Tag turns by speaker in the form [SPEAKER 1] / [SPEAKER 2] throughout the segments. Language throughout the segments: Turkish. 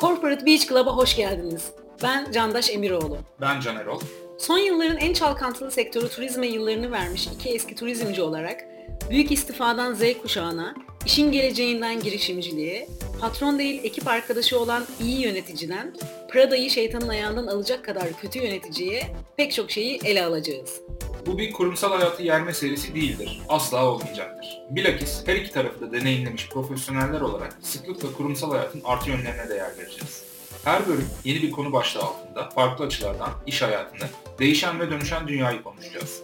[SPEAKER 1] Corporate Beach Club'a hoş geldiniz. Ben Candaş Emiroğlu.
[SPEAKER 2] Ben Can Erol.
[SPEAKER 1] Son yılların en çalkantılı sektörü turizme yıllarını vermiş iki eski turizmci olarak büyük istifadan Z kuşağına, işin geleceğinden girişimciliğe, patron değil ekip arkadaşı olan iyi yöneticiden, Prada'yı şeytanın ayağından alacak kadar kötü yöneticiye pek çok şeyi ele alacağız.
[SPEAKER 2] Bu bir kurumsal hayatı yerme serisi değildir. Asla olmayacaktır. Bilakis her iki tarafı da deneyimlemiş profesyoneller olarak sıklıkla kurumsal hayatın artı yönlerine de yer vereceğiz. Her bölüm yeni bir konu başlığı altında farklı açılardan iş hayatını, değişen ve dönüşen dünyayı konuşacağız.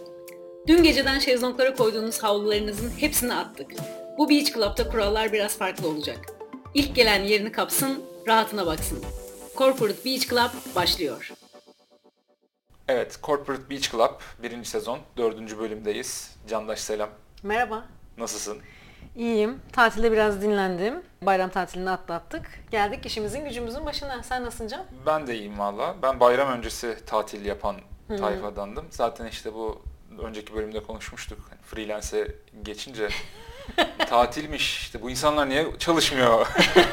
[SPEAKER 1] Dün geceden şezlonglara koyduğunuz havlularınızın hepsini attık. Bu Beach Club'da kurallar biraz farklı olacak. İlk gelen yerini kapsın, rahatına baksın. Corporate Beach Club başlıyor.
[SPEAKER 3] Evet, Corporate Beach Club birinci sezon dördüncü bölümdeyiz. Candaş selam.
[SPEAKER 4] Merhaba.
[SPEAKER 3] Nasılsın?
[SPEAKER 4] İyiyim. Tatilde biraz dinlendim. Bayram tatilini atlattık. Geldik işimizin gücümüzün başına. Sen nasılsın Can?
[SPEAKER 3] Ben de iyiyim valla. Ben bayram öncesi tatil yapan tayfadandım. Zaten işte bu önceki bölümde konuşmuştuk. Freelance'e geçince tatilmiş işte bu insanlar niye çalışmıyor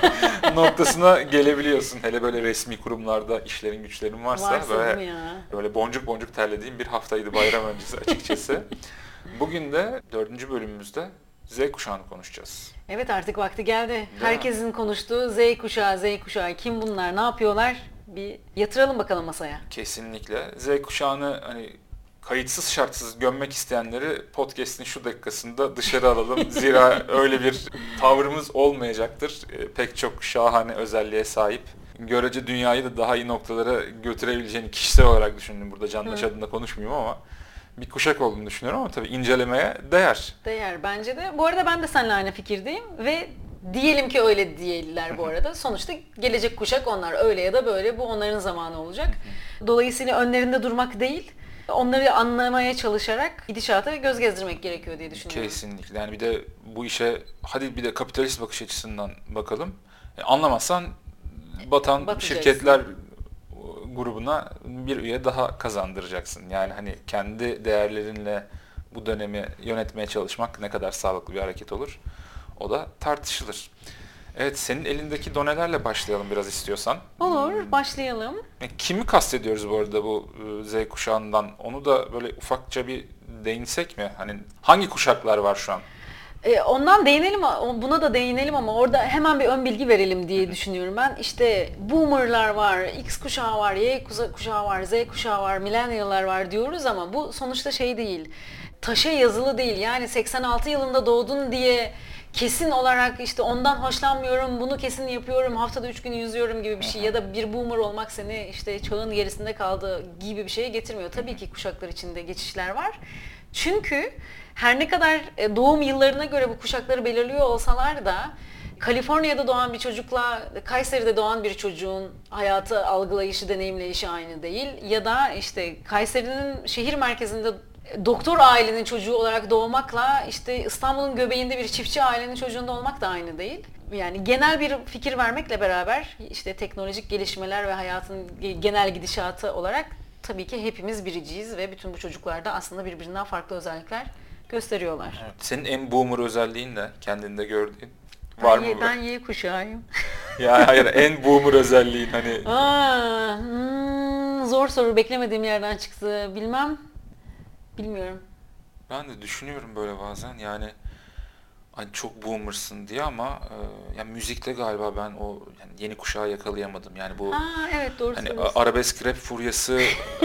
[SPEAKER 3] noktasına gelebiliyorsun. Hele böyle resmi kurumlarda işlerin güçlerin varsa,
[SPEAKER 4] Varsa
[SPEAKER 3] böyle,
[SPEAKER 4] değil mi
[SPEAKER 3] böyle boncuk boncuk terlediğim bir haftaydı bayram öncesi açıkçası. Bugün de dördüncü bölümümüzde Z kuşağını konuşacağız.
[SPEAKER 4] Evet artık vakti geldi.
[SPEAKER 3] mi?
[SPEAKER 4] Herkesin konuştuğu Z kuşağı, Z kuşağı. Kim bunlar, ne yapıyorlar? Bir yatıralım bakalım masaya.
[SPEAKER 3] Kesinlikle. Z kuşağını hani kayıtsız şartsız gömmek isteyenleri podcast'in şu dakikasında dışarı alalım. Zira öyle bir tavrımız olmayacaktır. E, pek çok şahane özelliğe sahip. Görece dünyayı da daha iyi noktalara götürebileceğini kişisel olarak düşündüm. Burada Candaş adına konuşmayayım ama bir kuşak olduğunu düşünüyorum ama tabii incelemeye değer.
[SPEAKER 4] Değer bence de. Bu arada ben de seninle aynı fikirdeyim ve diyelim ki öyle değiller bu arada. Sonuçta gelecek kuşak onlar. Öyle ya da böyle bu onların zamanı olacak. Dolayısıyla önlerinde durmak değil, onları anlamaya çalışarak gidişata göz gezdirmek gerekiyor diye düşünüyorum.
[SPEAKER 3] Kesinlikle. Yani bir de bu işe hadi bir de kapitalist bakış açısından bakalım. E, anlamazsan batan
[SPEAKER 4] Batacaksın.
[SPEAKER 3] şirketler grubuna bir üye daha kazandıracaksın. Yani hani kendi değerlerinle bu dönemi yönetmeye çalışmak ne kadar sağlıklı bir hareket olur. O da tartışılır. Evet senin elindeki donelerle başlayalım biraz istiyorsan.
[SPEAKER 4] Olur, başlayalım.
[SPEAKER 3] E, Kimi kastediyoruz bu arada bu e, Z kuşağından? Onu da böyle ufakça bir değinsek mi? Hani hangi kuşaklar var şu an?
[SPEAKER 4] Ee, ondan değinelim, buna da değinelim ama orada hemen bir ön bilgi verelim diye düşünüyorum ben. İşte boomerlar var, X kuşağı var, Y kuşağı var, Z kuşağı var, millennial'lar var diyoruz ama bu sonuçta şey değil. Taşa yazılı değil. Yani 86 yılında doğdun diye kesin olarak işte ondan hoşlanmıyorum, bunu kesin yapıyorum, haftada 3 gün yüzüyorum gibi bir şey ya da bir boomer olmak seni işte çağın gerisinde kaldı gibi bir şeye getirmiyor. Tabii ki kuşaklar içinde geçişler var. Çünkü her ne kadar e, doğum yıllarına göre bu kuşakları belirliyor olsalar da Kaliforniya'da doğan bir çocukla Kayseri'de doğan bir çocuğun hayatı algılayışı, deneyimleyişi aynı değil. Ya da işte Kayseri'nin şehir merkezinde doktor ailenin çocuğu olarak doğmakla işte İstanbul'un göbeğinde bir çiftçi ailenin çocuğunda olmak da aynı değil. Yani genel bir fikir vermekle beraber işte teknolojik gelişmeler ve hayatın ge- genel gidişatı olarak tabii ki hepimiz biriciyiz ve bütün bu çocuklar da aslında birbirinden farklı özellikler gösteriyorlar.
[SPEAKER 3] Evet, Senin en boomer özelliğin ne? Kendinde gördüğün. Var
[SPEAKER 4] ben,
[SPEAKER 3] mı?
[SPEAKER 4] Y- ben Y kuşağıyım.
[SPEAKER 3] Ya hayır en boomer özelliğin hani
[SPEAKER 4] Aa, hmm, zor soru beklemediğim yerden çıktı. Bilmem. Bilmiyorum.
[SPEAKER 3] ben de düşünüyorum böyle bazen yani hani çok boomersın diye ama e, yani müzikte galiba ben o yani yeni kuşağı yakalayamadım. Yani bu
[SPEAKER 4] Ha evet doğru
[SPEAKER 3] hani
[SPEAKER 4] söylüyorsun.
[SPEAKER 3] arabesk rap furyası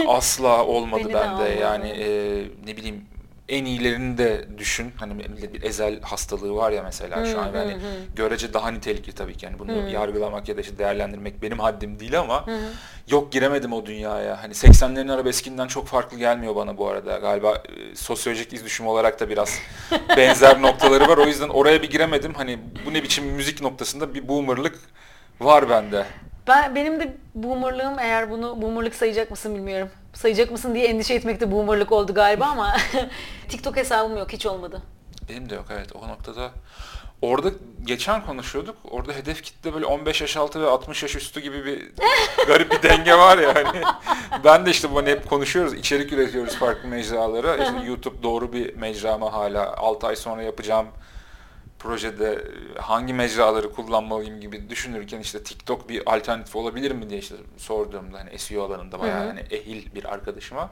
[SPEAKER 3] asla olmadı
[SPEAKER 4] Beni de
[SPEAKER 3] bende.
[SPEAKER 4] almadı.
[SPEAKER 3] Yani e, ne bileyim en iyilerini de düşün. Hani bir ezel hastalığı var ya mesela şu
[SPEAKER 4] Hı,
[SPEAKER 3] an
[SPEAKER 4] hı,
[SPEAKER 3] yani
[SPEAKER 4] hı.
[SPEAKER 3] görece daha nitelikli tabii ki. Yani bunu
[SPEAKER 4] Hı.
[SPEAKER 3] yargılamak ya da işte değerlendirmek benim haddim değil ama yok giremedim o dünyaya. Hani 80'lerin arabeskinden çok farklı gelmiyor bana bu arada. Galiba e, sosyolojik iz düşümü olarak da biraz benzer noktaları var. O yüzden oraya bir giremedim. Hani bu ne biçim müzik noktasında bir boomerlık var bende.
[SPEAKER 4] Ben benim de boomerlığım eğer bunu boomerlık sayacak mısın bilmiyorum. Sayacak mısın diye endişe etmek de boomerlık oldu galiba ama TikTok hesabım yok hiç olmadı.
[SPEAKER 3] Benim de yok evet o noktada. Orada geçen konuşuyorduk. Orada hedef kitle böyle 15 yaş altı ve 60 yaş üstü gibi bir garip bir denge var ya hani. Ben de işte bunu hep konuşuyoruz. içerik üretiyoruz farklı mecralara. İşte YouTube doğru bir mecra mı hala? 6 ay sonra yapacağım projede e, hangi mecraları kullanmalıyım gibi düşünürken işte TikTok bir alternatif olabilir mi diye işte sorduğumda hani SEO alanında bayağı hani ehil bir arkadaşıma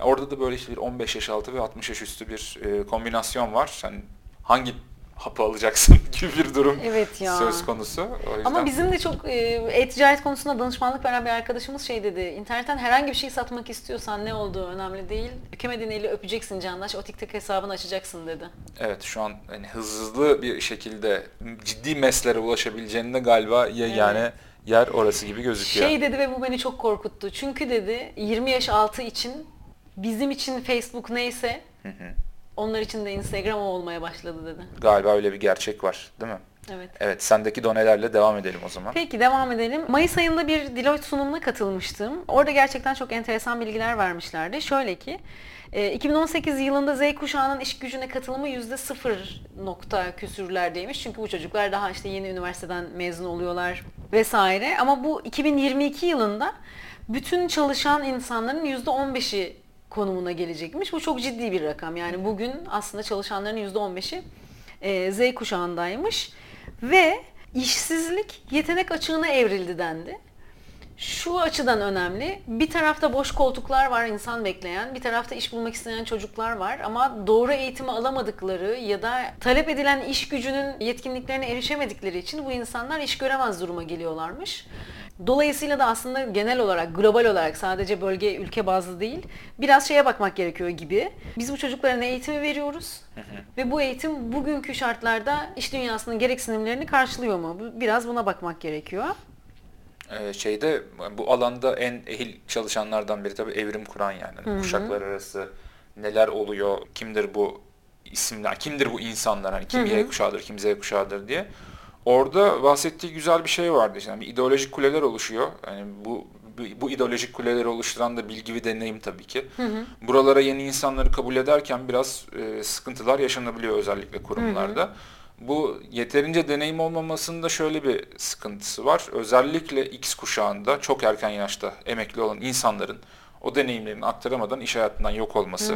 [SPEAKER 3] orada da böyle işte bir 15 yaş altı ve 60 yaş üstü bir e, kombinasyon var. Hani hangi hapı alacaksın gibi bir durum
[SPEAKER 4] Evet ya.
[SPEAKER 3] söz konusu. O yüzden
[SPEAKER 4] Ama bizim de çok e, e-ticaret konusunda danışmanlık veren bir arkadaşımız şey dedi. İnternetten herhangi bir şey satmak istiyorsan ne olduğu önemli değil. Bükemediğin eli öpeceksin Candaş. O TikTok hesabını açacaksın dedi.
[SPEAKER 3] Evet şu an hani hızlı bir şekilde ciddi meslere ulaşabileceğinde galiba ya yani yer orası gibi gözüküyor.
[SPEAKER 4] Şey dedi ve bu beni çok korkuttu. Çünkü dedi 20 yaş altı için bizim için Facebook neyse onlar için de Instagram olmaya başladı dedi.
[SPEAKER 3] Galiba öyle bir gerçek var değil mi?
[SPEAKER 4] Evet.
[SPEAKER 3] Evet sendeki donelerle devam edelim o zaman.
[SPEAKER 4] Peki devam edelim. Mayıs ayında bir Deloitte sunumuna katılmıştım. Orada gerçekten çok enteresan bilgiler vermişlerdi. Şöyle ki e, 2018 yılında Z kuşağının iş gücüne katılımı %0 nokta küsürlerdeymiş. Çünkü bu çocuklar daha işte yeni üniversiteden mezun oluyorlar vesaire. Ama bu 2022 yılında bütün çalışan insanların %15'i konumuna gelecekmiş. Bu çok ciddi bir rakam. Yani bugün aslında çalışanların %15'i e, Z kuşağındaymış. Ve işsizlik yetenek açığına evrildi dendi. Şu açıdan önemli. Bir tarafta boş koltuklar var insan bekleyen, bir tarafta iş bulmak isteyen çocuklar var ama doğru eğitimi alamadıkları ya da talep edilen iş gücünün yetkinliklerine erişemedikleri için bu insanlar iş göremez duruma geliyorlarmış. Dolayısıyla da aslında genel olarak, global olarak sadece bölge, ülke bazlı değil, biraz şeye bakmak gerekiyor gibi. Biz bu çocuklara ne eğitimi veriyoruz ve bu eğitim bugünkü şartlarda iş dünyasının gereksinimlerini karşılıyor mu? Biraz buna bakmak gerekiyor.
[SPEAKER 3] Ee, şeyde bu alanda en ehil çalışanlardan biri tabii evrim kuran yani. Hani Kuşaklar arası neler oluyor, kimdir bu isimler, kimdir bu insanlar, hani kim Y kuşağıdır, kim Z kuşağıdır diye. Orada bahsettiği güzel bir şey vardı. İşte yani bir ideolojik kuleler oluşuyor. Yani bu bu, ideolojik kuleleri oluşturan da bilgi ve deneyim tabii ki. Buralara yeni insanları kabul ederken biraz e, sıkıntılar yaşanabiliyor özellikle kurumlarda. Bu yeterince deneyim olmamasında şöyle bir sıkıntısı var. Özellikle X kuşağında çok erken yaşta emekli olan insanların o deneyimlerini aktaramadan iş hayatından yok olması.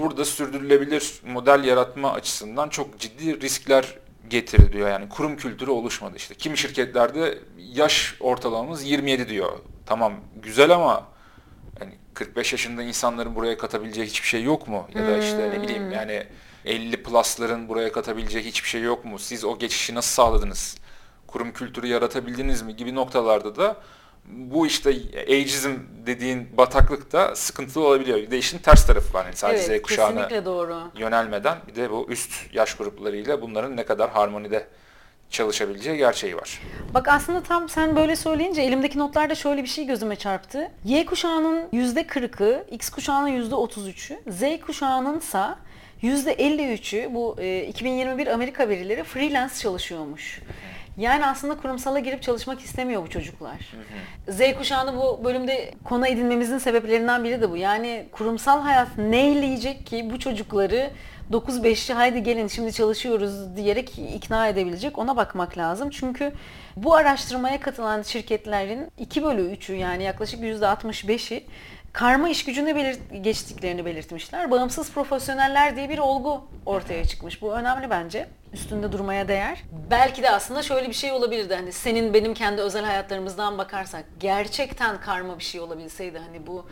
[SPEAKER 3] Burada sürdürülebilir model yaratma açısından çok ciddi riskler getirdi diyor. Yani kurum kültürü oluşmadı işte. Kimi şirketlerde yaş ortalamamız 27 diyor. Tamam güzel ama yani 45 yaşında insanların buraya katabileceği hiçbir şey yok mu? Ya da işte ne bileyim yani 50 plusların buraya katabileceği hiçbir şey yok mu? Siz o geçişi nasıl sağladınız? Kurum kültürü yaratabildiniz mi? Gibi noktalarda da bu işte ageism dediğin bataklıkta sıkıntılı olabiliyor. Bir de işin ters tarafı var. Yani sadece
[SPEAKER 4] evet,
[SPEAKER 3] Z kuşağına
[SPEAKER 4] doğru.
[SPEAKER 3] yönelmeden bir de bu üst yaş gruplarıyla bunların ne kadar harmonide çalışabileceği gerçeği var.
[SPEAKER 4] Bak aslında tam sen böyle söyleyince elimdeki notlarda şöyle bir şey gözüme çarptı. Y kuşağının %40'ı, X kuşağının %33'ü, Z kuşağınınsa %53'ü bu e, 2021 Amerika verileri freelance çalışıyormuş. Yani aslında kurumsala girip çalışmak istemiyor bu çocuklar. Z kuşağını bu bölümde konu edinmemizin sebeplerinden biri de bu. Yani kurumsal hayat neyleyecek ki bu çocukları 9-5'li haydi gelin şimdi çalışıyoruz diyerek ikna edebilecek ona bakmak lazım. Çünkü bu araştırmaya katılan şirketlerin 2 bölü 3'ü yani yaklaşık %65'i karma iş gücüne belir- geçtiklerini belirtmişler. Bağımsız profesyoneller diye bir olgu ortaya çıkmış. Bu önemli bence. Üstünde durmaya değer. Belki de aslında şöyle bir şey olabilirdi. Hani senin benim kendi özel hayatlarımızdan bakarsak gerçekten karma bir şey olabilseydi hani bu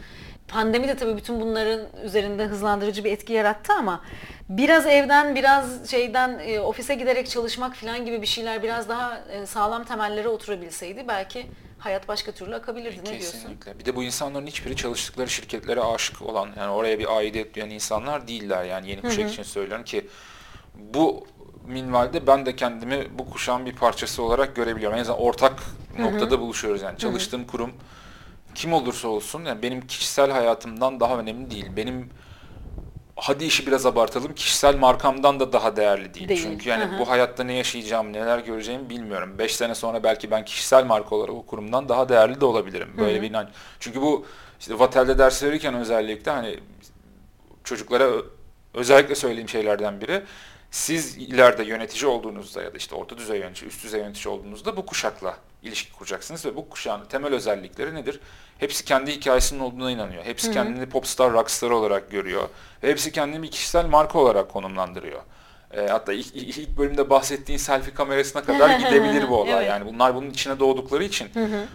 [SPEAKER 4] pandemi de tabii bütün bunların üzerinde hızlandırıcı bir etki yarattı ama biraz evden biraz şeyden e, ofise giderek çalışmak falan gibi bir şeyler biraz daha e, sağlam temellere oturabilseydi belki hayat başka türlü akabilirdi. Ne diyorsun?
[SPEAKER 3] Kesinlikle. Bir de bu insanların hiçbiri çalıştıkları şirketlere aşık olan, yani oraya bir aidiyet duyan insanlar değiller. Yani yeni kuşak için söylüyorum ki bu minvalde ben de kendimi bu kuşağın bir parçası olarak görebiliyorum. En azından ortak noktada buluşuyoruz. Yani çalıştığım kurum kim olursa olsun yani benim kişisel hayatımdan daha önemli değil. Benim hadi işi biraz abartalım kişisel markamdan da daha değerli değil.
[SPEAKER 4] Değil.
[SPEAKER 3] Çünkü yani
[SPEAKER 4] Hı hı.
[SPEAKER 3] bu hayatta ne yaşayacağım, neler göreceğimi bilmiyorum. 5 sene sonra belki ben kişisel marka olarak o kurumdan daha değerli de olabilirim. Böyle bir inanç. Çünkü bu işte Vatel'de ders verirken özellikle hani çocuklara özellikle söylediğim şeylerden biri siz ileride yönetici olduğunuzda ya da işte orta düzey yönetici, üst düzey yönetici olduğunuzda bu kuşakla ilişki kuracaksınız ve bu kuşağın temel özellikleri nedir? Hepsi kendi hikayesinin olduğuna inanıyor. Hepsi kendini popstar, rockstar olarak görüyor. Ve hepsi kendini bir kişisel marka olarak konumlandırıyor. E, hatta ilk, ilk bölümde bahsettiğin selfie kamerasına kadar gidebilir bu olay.
[SPEAKER 4] Evet.
[SPEAKER 3] Yani bunlar bunun içine doğdukları için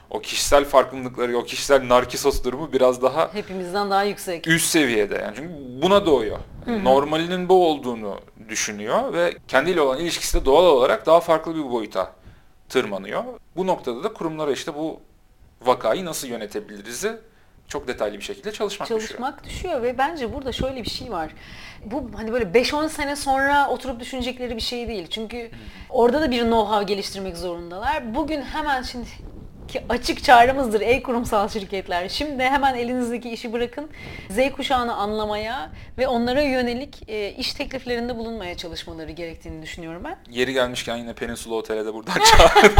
[SPEAKER 3] o kişisel farkındalıkları, o kişisel narkisos durumu biraz daha
[SPEAKER 4] Hepimizden daha yüksek.
[SPEAKER 3] üst seviyede. Yani çünkü buna doğuyor. Normalinin bu olduğunu düşünüyor ve kendiyle olan ilişkisi de doğal olarak daha farklı bir boyuta tırmanıyor. Bu noktada da kurumlara işte bu vakayı nasıl yönetebiliriz'i çok detaylı bir şekilde çalışmak, düşüyor.
[SPEAKER 4] çalışmak düşüyor ve bence burada şöyle bir şey var. Bu hani böyle 5-10 sene sonra oturup düşünecekleri bir şey değil. Çünkü orada da bir know-how geliştirmek zorundalar. Bugün hemen şimdi ki açık çağrımızdır ey kurumsal şirketler. Şimdi hemen elinizdeki işi bırakın. Z kuşağını anlamaya ve onlara yönelik e, iş tekliflerinde bulunmaya çalışmaları gerektiğini düşünüyorum ben.
[SPEAKER 3] Yeri gelmişken yine Peninsula Otel'e de buradan çağırın.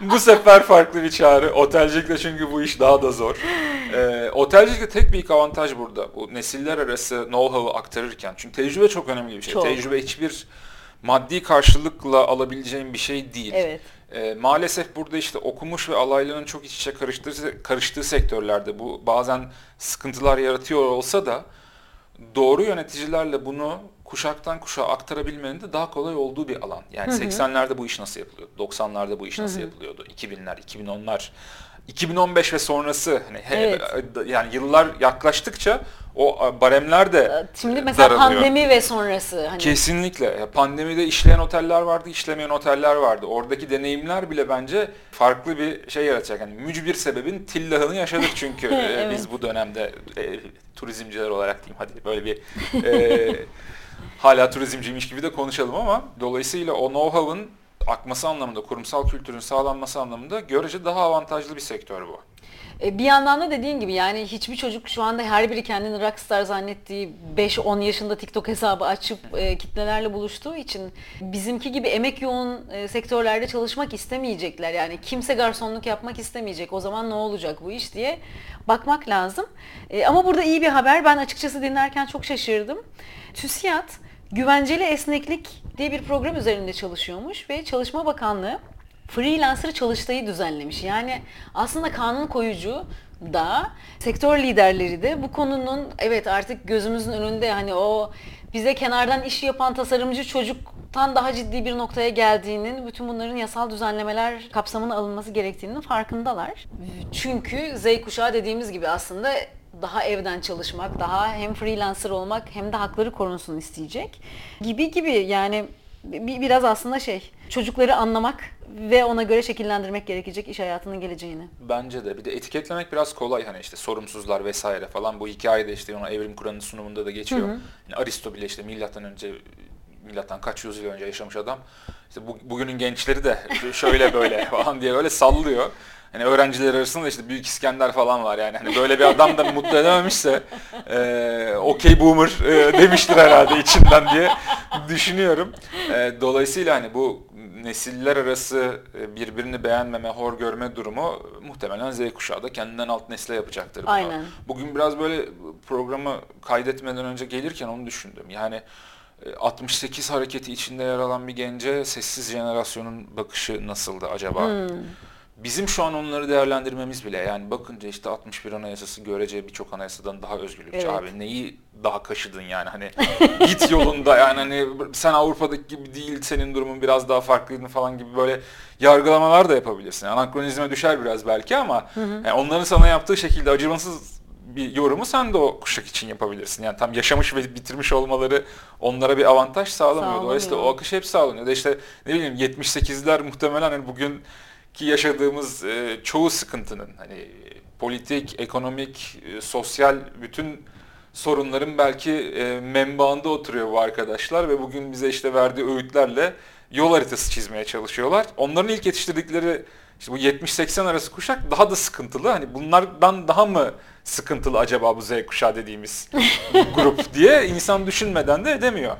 [SPEAKER 3] bu sefer farklı bir çağrı. Otelcilikte çünkü bu iş daha da zor. Ee, otelcilikte tek büyük avantaj burada. Bu nesiller arası know-how'ı aktarırken. Çünkü tecrübe çok önemli bir şey.
[SPEAKER 4] Çok.
[SPEAKER 3] Tecrübe hiçbir maddi karşılıkla alabileceğin bir şey değil.
[SPEAKER 4] Evet.
[SPEAKER 3] Ee, maalesef burada işte okumuş ve alaylının çok iç içe karıştığı, karıştığı sektörlerde bu bazen sıkıntılar yaratıyor olsa da doğru yöneticilerle bunu kuşaktan kuşağa aktarabilmenin de daha kolay olduğu bir alan. Yani 80'lerde bu iş nasıl yapılıyordu? 90'larda bu iş nasıl yapılıyordu? 2000'ler, 2010'lar, 2015 ve sonrası hani he-
[SPEAKER 4] Evet.
[SPEAKER 3] yani yıllar yaklaştıkça o baremler de
[SPEAKER 4] Şimdi mesela
[SPEAKER 3] daralıyor.
[SPEAKER 4] pandemi ve sonrası hani
[SPEAKER 3] Kesinlikle. Pandemide işleyen oteller vardı, işlemeyen oteller vardı. Oradaki deneyimler bile bence farklı bir şey yaratacak. Yani mücbir sebebin tillahını yaşadık çünkü e,
[SPEAKER 4] Evet.
[SPEAKER 3] biz bu dönemde e, turizmciler olarak diyeyim hadi böyle bir e, hala turizmciymiş gibi de konuşalım ama dolayısıyla o know-how'ın akması anlamında, kurumsal kültürün sağlanması anlamında görece daha avantajlı bir sektör bu.
[SPEAKER 4] E, Bir yandan da dediğin gibi yani hiçbir çocuk şu anda her biri kendini rockstar zannettiği 5-10 yaşında TikTok hesabı açıp e, kitlelerle buluştuğu için bizimki gibi emek yoğun e, sektörlerde çalışmak istemeyecekler. Yani kimse garsonluk yapmak istemeyecek. O zaman ne olacak bu iş diye bakmak lazım. E, ama burada iyi bir haber. Ben açıkçası dinlerken çok şaşırdım. TÜSİAD güvenceli esneklik diye bir program üzerinde çalışıyormuş ve Çalışma Bakanlığı freelancer çalıştayı düzenlemiş. Yani aslında kanun koyucu da sektör liderleri de bu konunun evet artık gözümüzün önünde hani o bize kenardan iş yapan tasarımcı çocuktan daha ciddi bir noktaya geldiğinin, bütün bunların yasal düzenlemeler kapsamına alınması gerektiğinin farkındalar. Çünkü Z kuşağı dediğimiz gibi aslında daha evden çalışmak, daha hem freelancer olmak hem de hakları korunsun isteyecek gibi gibi yani bi- biraz aslında şey çocukları anlamak ve ona göre şekillendirmek gerekecek iş hayatının geleceğini.
[SPEAKER 3] Bence de. Bir de etiketlemek biraz kolay hani işte sorumsuzlar vesaire falan. Bu hikayede işte ona Evrim Kur'an'ın sunumunda da geçiyor. Yani Aristo bile işte milattan önce milattan kaç yüzyıl önce yaşamış adam. İşte bu, bugünün gençleri de şöyle böyle falan diye böyle sallıyor. Hani öğrenciler arasında işte Büyük İskender falan var yani. Hani böyle bir adam da mutlu edememişse eee okey boomer eee, demiştir herhalde içinden diye düşünüyorum. Eee, dolayısıyla hani bu nesiller arası e, birbirini beğenmeme, hor görme durumu muhtemelen Z kuşağı da kendinden alt nesle yapacaktır. bunu.
[SPEAKER 4] Aynen.
[SPEAKER 3] Bugün biraz böyle programı kaydetmeden önce gelirken onu düşündüm. Yani e, 68 hareketi içinde yer alan bir gence sessiz jenerasyonun bakışı nasıldı acaba? Bizim şu an onları değerlendirmemiz bile yani bakınca işte 61 Anayasası görece birçok anayasadan daha özgürlükçü
[SPEAKER 4] Evet.
[SPEAKER 3] abi. Neyi daha kaşıdın yani hani git yolunda yani hani sen Avrupa'daki gibi değil senin durumun biraz daha farklıydı falan gibi böyle yargılamalar da yapabilirsin. Anakronizme düşer biraz belki ama yani onların sana yaptığı şekilde acımasız bir yorumu sen de o kuşak için yapabilirsin. Yani tam yaşamış ve bitirmiş olmaları onlara bir avantaj. Sağlamıyor. Dolayısıyla o akış hep sağlanıyor. Da işte ne bileyim 78'ler muhtemelen hani bugün ki yaşadığımız e, çoğu sıkıntının hani politik, ekonomik, e, sosyal bütün sorunların belki e, menbaında oturuyor bu arkadaşlar ve bugün bize işte verdiği öğütlerle yol haritası çizmeye çalışıyorlar. Onların ilk yetiştirdikleri işte bu 70-80 arası kuşak daha da sıkıntılı. Hani bunlardan daha mı sıkıntılı acaba bu Z kuşağı dediğimiz grup diye insan düşünmeden de edemiyor.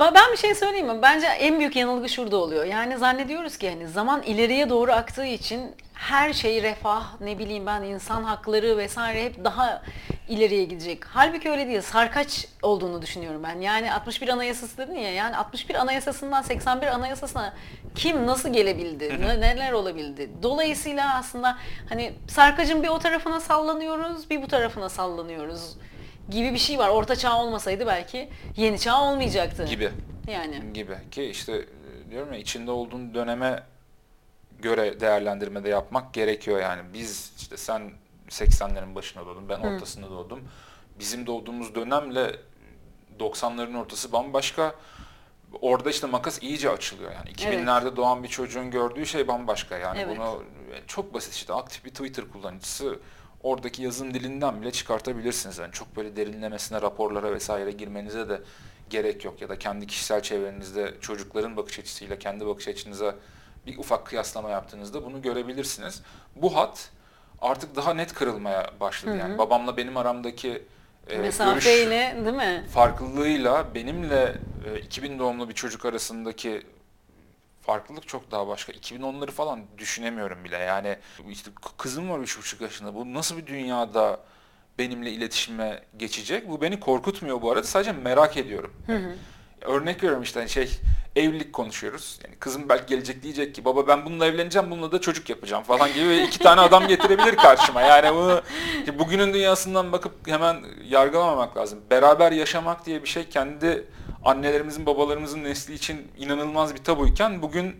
[SPEAKER 4] Ben bir şey söyleyeyim mi? Bence en büyük yanılgı şurada oluyor. Yani zannediyoruz ki hani zaman ileriye doğru aktığı için her şey refah, ne bileyim ben insan hakları vesaire hep daha ileriye gidecek. Halbuki öyle değil. Sarkaç olduğunu düşünüyorum ben. Yani 61 Anayasası dedin ya. Yani 61 Anayasasından 81 Anayasasına kim nasıl gelebildi? ne- neler olabildi? Dolayısıyla aslında hani sarkacın bir o tarafına sallanıyoruz, bir bu tarafına sallanıyoruz gibi bir şey var. Orta çağ olmasaydı belki yeni çağ olmayacaktı.
[SPEAKER 3] Gibi.
[SPEAKER 4] Yani.
[SPEAKER 3] gibi ki işte e, diyorum ya içinde olduğun döneme göre değerlendirmede yapmak gerekiyor yani. Biz işte sen 80'lerin başında doğdun, ben ortasında doğdum. Bizim doğduğumuz dönemle 90'ların ortası bambaşka. Orada işte makas iyice açılıyor yani. 2000'lerde doğan bir çocuğun gördüğü şey bambaşka yani.
[SPEAKER 4] Evet.
[SPEAKER 3] Bunu çok basit işte aktif bir Twitter kullanıcısı oradaki yazım dilinden bile çıkartabilirsiniz. Yani çok böyle derinlemesine raporlara vesaire girmenize de gerek yok. Ya da kendi kişisel çevrenizde çocukların bakış açısıyla kendi bakış açınıza bir ufak kıyaslama yaptığınızda bunu görebilirsiniz. Bu hat artık daha net kırılmaya başladı. Yani babamla benim aramdaki e, görüş
[SPEAKER 4] değil mi?
[SPEAKER 3] farklılığıyla benimle e, 2000 doğumlu bir çocuk arasındaki farklılık çok daha başka. 2010'ları falan düşünemiyorum bile. Yani işte kızım var 3,5 yaşında. Bu nasıl bir dünyada benimle iletişime geçecek? Bu beni korkutmuyor bu arada. Sadece merak ediyorum. Örnek veriyorum işte hani şey evlilik konuşuyoruz. Yani kızım belki gelecek diyecek ki baba ben bununla evleneceğim bununla da çocuk yapacağım falan gibi iki tane adam getirebilir karşıma. Yani bunu bugünün dünyasından bakıp hemen yargılamamak lazım. Beraber yaşamak diye bir şey kendi annelerimizin babalarımızın nesli için inanılmaz bir tabuyken bugün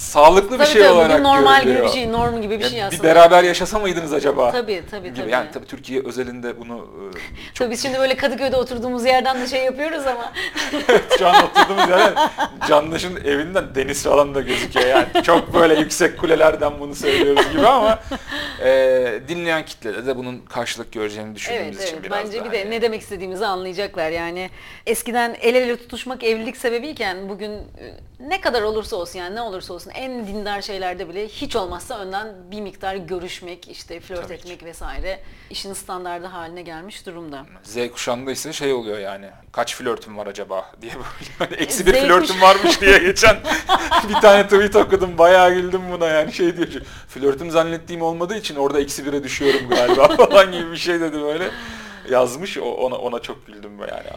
[SPEAKER 3] sağlıklı bir
[SPEAKER 4] Tabii
[SPEAKER 3] şey
[SPEAKER 4] tabii
[SPEAKER 3] olarak
[SPEAKER 4] normal gibi bir şey, norm gibi bir
[SPEAKER 3] Ya
[SPEAKER 4] şey
[SPEAKER 3] bir
[SPEAKER 4] aslında.
[SPEAKER 3] beraber yaşasa mıydınız acaba?
[SPEAKER 4] Tabii tabii
[SPEAKER 3] gibi.
[SPEAKER 4] tabii.
[SPEAKER 3] Yani tabii Türkiye özelinde bunu e, çok
[SPEAKER 4] Tabii biz şimdi böyle Kadıköy'de oturduğumuz yerden de şey yapıyoruz ama
[SPEAKER 3] Şu an oturduğumuz yerden Candaş'ın evinden deniz falan da gözüküyor yani. Çok böyle yüksek kulelerden bunu söylüyoruz gibi ama e, dinleyen kitlede de bunun karşılık göreceğini düşündüğümüz
[SPEAKER 4] evet
[SPEAKER 3] için
[SPEAKER 4] evet
[SPEAKER 3] biraz
[SPEAKER 4] bence bir de
[SPEAKER 3] hani-
[SPEAKER 4] ne demek istediğimizi anlayacaklar yani. Eskiden el ele tutuşmak evlilik sebebiyken bugün e, ne kadar olursa olsun yani ne olursa olsun en dindar şeylerde bile hiç olmazsa önden bir miktar görüşmek, işte flört
[SPEAKER 3] Tabii ki.
[SPEAKER 4] etmek vesaire işin standardı haline gelmiş durumda.
[SPEAKER 3] Z kuşağında ise şey oluyor yani kaç flörtüm var acaba diye böyle hani eksi bir
[SPEAKER 4] Z
[SPEAKER 3] flörtüm varmış diye geçen bir tane tweet okudum bayağı güldüm buna yani şey diyor flörtüm zannettiğim olmadığı için orada eksi bire düşüyorum galiba falan gibi bir şey dedi böyle yazmış ona ona çok güldüm yani.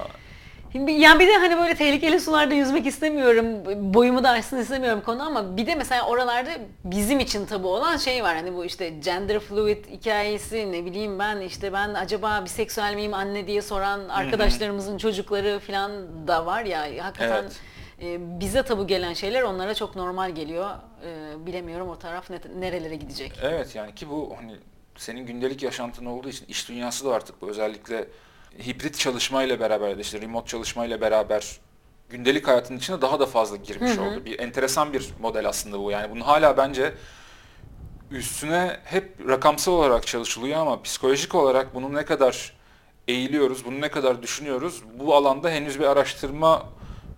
[SPEAKER 4] Yani bir de hani böyle tehlikeli sularda yüzmek istemiyorum, boyumu da aşsın istemiyorum konu ama bir de mesela oralarda bizim için tabu olan şey var. Hani bu işte gender fluid hikayesi ne bileyim ben işte ben acaba biseksüel miyim anne diye soran arkadaşlarımızın çocukları falan da var ya hakikaten
[SPEAKER 3] Evet.
[SPEAKER 4] e, bize tabu gelen şeyler onlara çok normal geliyor. E, bilemiyorum o taraf ne- nerelere gidecek.
[SPEAKER 3] Evet yani ki bu hani senin gündelik yaşantın olduğu için iş dünyası da artık bu özellikle hibrit çalışmayla beraber işte remote çalışmayla beraber gündelik hayatın içine daha da fazla girmiş oldu. Bir enteresan bir model aslında bu. Yani bunu hala bence üstüne hep rakamsal olarak çalışılıyor ama psikolojik olarak bunu ne kadar eğiliyoruz, bunu ne kadar düşünüyoruz. Bu alanda henüz bir araştırma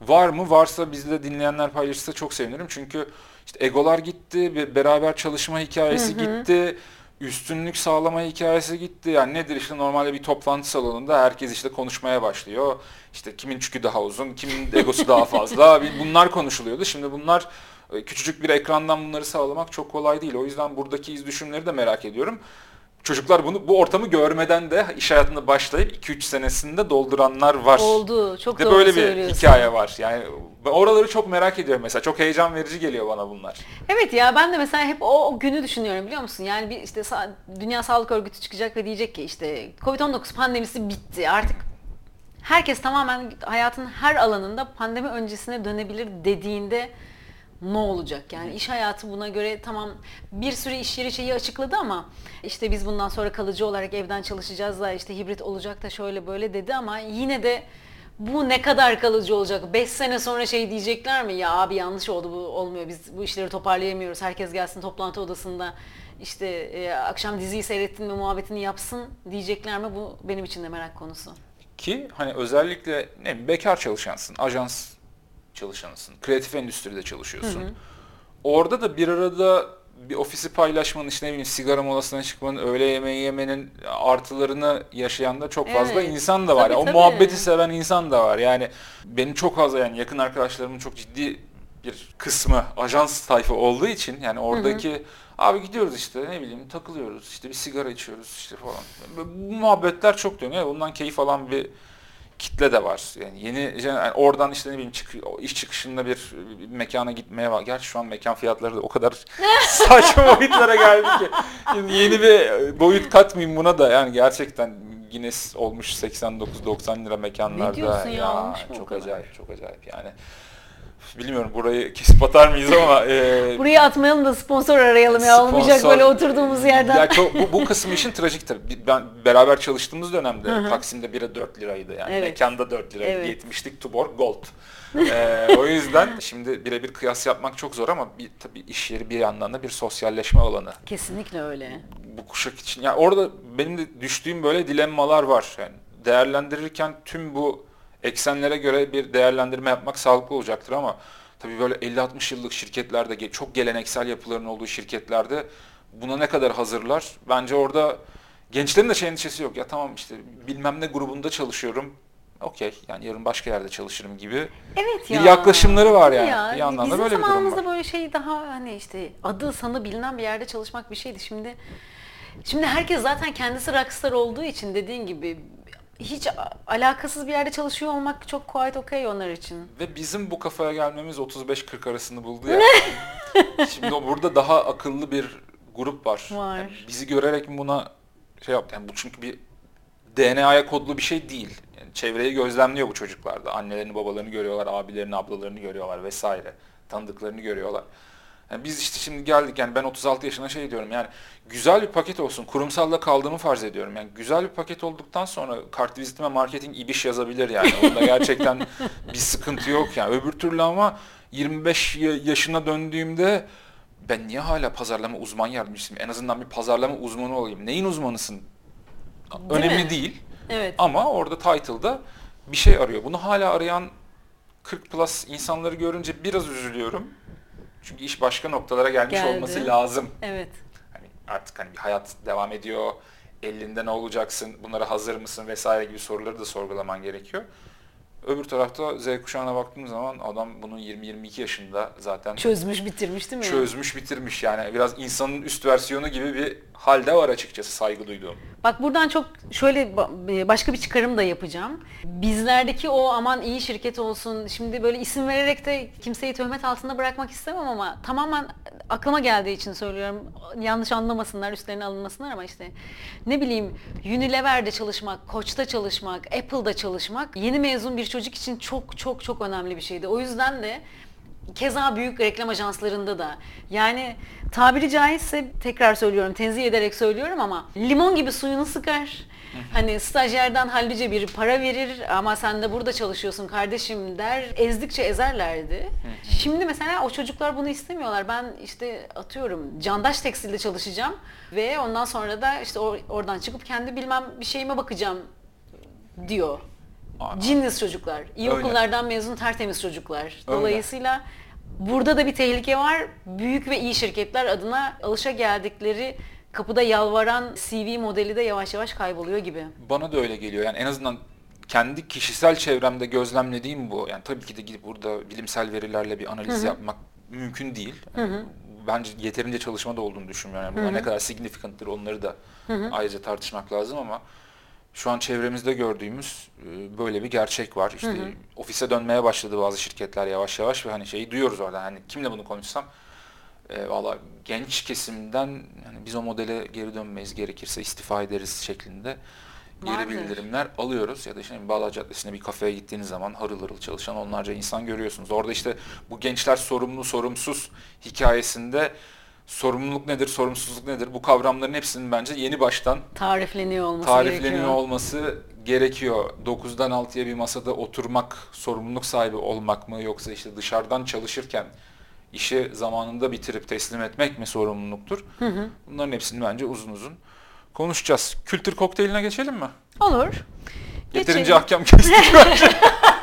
[SPEAKER 3] var mı? Varsa bizle dinleyenler paylaşırsa çok sevinirim. Çünkü işte egolar gitti, bir beraber çalışma hikayesi gitti, üstünlük sağlama hikayesi gitti. Yani nedir işte normalde bir toplantı salonunda herkes işte konuşmaya başlıyor. İşte kimin çükü daha uzun, kimin egosu daha fazla. Bunlar konuşuluyordu. Şimdi bunlar e, küçücük bir ekrandan bunları sağlamak çok kolay değil. O yüzden buradaki iz düşümleri de merak ediyorum. Çocuklar bunu bu ortamı görmeden de iş hayatında başlayıp 2-3 senesinde dolduranlar var.
[SPEAKER 4] Oldu. Çok
[SPEAKER 3] de
[SPEAKER 4] doğru
[SPEAKER 3] böyle bir hikaye var. Yani oraları çok merak ediyorum mesela. Çok heyecan verici geliyor bana bunlar.
[SPEAKER 4] Evet ya ben de mesela hep o, o günü düşünüyorum biliyor musun? Yani bir işte Dünya Sağlık Örgütü çıkacak ve diyecek ki işte Covid-19 pandemisi bitti. Artık herkes tamamen hayatın her alanında pandemi öncesine dönebilir dediğinde ne olacak? Yani iş hayatı buna göre tamam bir sürü iş yeri şeyi açıkladı ama işte biz bundan sonra kalıcı olarak evden çalışacağız da işte hibrit olacak da şöyle böyle dedi ama yine de bu ne kadar kalıcı olacak? 5 sene sonra şey diyecekler mi? Ya abi yanlış oldu bu olmuyor. Biz bu işleri toparlayamıyoruz. Herkes gelsin toplantı odasında işte e, akşam diziyi seyrettin mi muhabbetini yapsın diyecekler mi? Bu benim için de merak konusu.
[SPEAKER 3] Ki hani özellikle ne bekar çalışansın, ajans çalışanısın, kreatif endüstride çalışıyorsun. Orada da bir arada bir ofisi paylaşmanın, işte ne bileyim sigara molasına çıkmanın, öğle yemeği yemenin artılarını yaşayan da çok fazla
[SPEAKER 4] Evet.
[SPEAKER 3] insan da var.
[SPEAKER 4] Tabii,
[SPEAKER 3] Yani o
[SPEAKER 4] tabii.
[SPEAKER 3] muhabbeti seven insan da var. Yani benim çok fazla yani yakın arkadaşlarımın çok ciddi bir kısmı ajans tayfa olduğu için yani oradaki abi gidiyoruz işte ne bileyim takılıyoruz işte bir sigara içiyoruz işte falan. Bu muhabbetler çok dönüyor. Bundan keyif alan bir kitle de var. Yani yeni yani oradan işte ne bileyim çık, iş çıkışında bir, bir mekana gitmeye var. Gerçi şu an mekan fiyatları da o kadar saçma boyutlara geldi ki. Şimdi yeni bir boyut katmayayım buna da yani gerçekten Guinness olmuş 89-90 lira mekanlarda.
[SPEAKER 4] Ne diyorsun ya, o
[SPEAKER 3] Çok acayip, çok acayip yani. Bilmiyorum burayı kesip atar mıyız ama e,
[SPEAKER 4] Burayı atmayalım da sponsor arayalım ya. Olmayacak
[SPEAKER 3] Sponsor-
[SPEAKER 4] böyle oturduğumuz yerden.
[SPEAKER 3] Ya çok, bu, bu kısım işin trajik tabii. Ben beraber çalıştığımız dönemde Taksim'de bira 4 liraydı yani.
[SPEAKER 4] Evet.
[SPEAKER 3] Mekanda 4 liraydı.
[SPEAKER 4] Evet.
[SPEAKER 3] 70'lik Tuborg Gold. Ee, o yüzden şimdi birebir kıyas yapmak çok zor ama bir, tabii iş yeri bir yandan da bir sosyalleşme alanı.
[SPEAKER 4] Kesinlikle öyle.
[SPEAKER 3] Bu kuşak için. Yani orada benim de düştüğüm böyle dilemmalar var. Yani değerlendirirken tüm bu eksenlere göre bir değerlendirme yapmak sağlıklı olacaktır ama tabii böyle 50-60 yıllık şirketlerde çok geleneksel yapıların olduğu şirketlerde buna ne kadar hazırlar? Bence orada gençlerin de şey endişesi yok. Ya tamam işte bilmem ne grubunda çalışıyorum. Okey yani yarın başka yerde çalışırım gibi.
[SPEAKER 4] Evet
[SPEAKER 3] Bir
[SPEAKER 4] ya.
[SPEAKER 3] yaklaşımları var yani.
[SPEAKER 4] ya.
[SPEAKER 3] Bir yandan da
[SPEAKER 4] Bizim
[SPEAKER 3] böyle bir durum
[SPEAKER 4] zamanımızda
[SPEAKER 3] var.
[SPEAKER 4] böyle şey daha hani işte adı sanı bilinen bir yerde çalışmak bir şeydi. Şimdi şimdi herkes zaten kendisi rockstar olduğu için dediğin gibi hiç alakasız bir yerde çalışıyor olmak çok quite okay onlar için.
[SPEAKER 3] Ve bizim bu kafaya gelmemiz 35-40 arasını buldu ya. Şimdi burada daha akıllı bir grup var.
[SPEAKER 4] Var.
[SPEAKER 3] Yani bizi görerek mi buna şey yaptı? Yani bu çünkü bir DNA'ya kodlu bir şey değil. Yani çevreyi gözlemliyor bu çocuklarda. Annelerini, babalarını görüyorlar, abilerini, ablalarını görüyorlar vesaire. Tanıdıklarını görüyorlar. Yani biz işte şimdi geldik yani ben 36 yaşına şey diyorum yani güzel bir paket olsun. Kurumsalla kaldığımı farz ediyorum. Yani güzel bir paket olduktan sonra kart vizitime marketing ibiş yazabilir yani. Onda gerçekten bir sıkıntı yok yani. Öbür türlü ama 25 ya- yaşına döndüğümde ben niye hala pazarlama uzman yardımcısıyım? En azından bir pazarlama uzmanı olayım. Neyin uzmanısın? Önemli
[SPEAKER 4] mi?
[SPEAKER 3] değil.
[SPEAKER 4] Evet.
[SPEAKER 3] Ama orada title'da bir şey arıyor. Bunu hala arayan 40 plus insanları görünce biraz üzülüyorum. Çünkü iş başka noktalara gelmiş
[SPEAKER 4] Geldi.
[SPEAKER 3] olması lazım.
[SPEAKER 4] Evet.
[SPEAKER 3] Hani artık hani bir hayat devam ediyor. Elinde ne olacaksın? Bunlara hazır mısın vesaire gibi soruları da sorgulaman gerekiyor. Öbür tarafta Z kuşağına baktığım zaman adam bunu 20-22 yaşında zaten
[SPEAKER 4] Çözmüş bitirmiş değil mi?
[SPEAKER 3] çözmüş bitirmiş yani biraz insanın üst versiyonu gibi bir halde var açıkçası saygı duyduğum.
[SPEAKER 4] Bak buradan çok şöyle ba- başka bir çıkarım da yapacağım. Bizlerdeki o aman iyi şirket olsun. Şimdi böyle isim vererek de kimseyi töhmet altında bırakmak istemem ama tamamen aklıma geldiği için söylüyorum. Yanlış anlamasınlar, üstlerine alınmasınlar ama işte ne bileyim Unilever'de çalışmak, Koç'ta çalışmak, Apple'da çalışmak yeni mezun bir çocuk için çok çok çok önemli bir şeydi. O yüzden de Keza büyük reklam ajanslarında da. Yani tabiri caizse tekrar söylüyorum, tenzih ederek söylüyorum ama limon gibi suyunu sıkar. Hani stajyerden hallice bir para verir ama sen de burada çalışıyorsun kardeşim der. Ezdikçe ezerlerdi. Şimdi mesela o çocuklar bunu istemiyorlar. Ben işte atıyorum candaş tekstilde çalışacağım ve ondan sonra da işte or- oradan çıkıp kendi bilmem bir şeyime bakacağım diyor. Genius çocuklar. iyi
[SPEAKER 3] Öyle.
[SPEAKER 4] okullardan mezun tertemiz çocuklar. Dolayısıyla burada da bir tehlike var. Büyük ve iyi şirketler adına alışa geldikleri kapıda yalvaran CV modeli de yavaş yavaş kayboluyor gibi.
[SPEAKER 3] Bana da öyle geliyor. Yani en azından kendi kişisel çevremde gözlemlediğim bu. Yani tabii ki de gidip burada bilimsel verilerle bir analiz yapmak mümkün değil. Yani Bence yeterince çalışma da olduğunu düşünmüyorum. Yani bunlar ne kadar significant'tır onları da ayrıca tartışmak lazım ama şu an çevremizde gördüğümüz e, böyle bir gerçek var. İşte ofise dönmeye başladı bazı şirketler yavaş yavaş ve hani şeyi duyuyoruz orada. Hani kimle bunu konuşsam e, valla genç kesimden yani biz o modele geri dönmeyiz gerekirse istifa ederiz şeklinde geri
[SPEAKER 4] Vardır.
[SPEAKER 3] bildirimler alıyoruz. Ya da işte Bağlar Caddesi'ne bir kafeye gittiğiniz zaman harıl harıl çalışan onlarca insan görüyorsunuz. Orada işte bu gençler sorumlu sorumsuz hikayesinde sorumluluk nedir, sorumsuzluk nedir bu kavramların hepsinin bence yeni baştan
[SPEAKER 4] Tarifleniyor olması
[SPEAKER 3] tarifleniyor
[SPEAKER 4] gerekiyor.
[SPEAKER 3] olması gerekiyor. 9'dan 6'ya bir masada oturmak, sorumluluk sahibi olmak mı yoksa işte dışarıdan çalışırken işi zamanında bitirip teslim etmek mi sorumluluktur? Bunların hepsini bence uzun uzun konuşacağız. Kültür kokteyline geçelim mi?
[SPEAKER 4] Olur.
[SPEAKER 3] Yeterince ahkam kestik bence.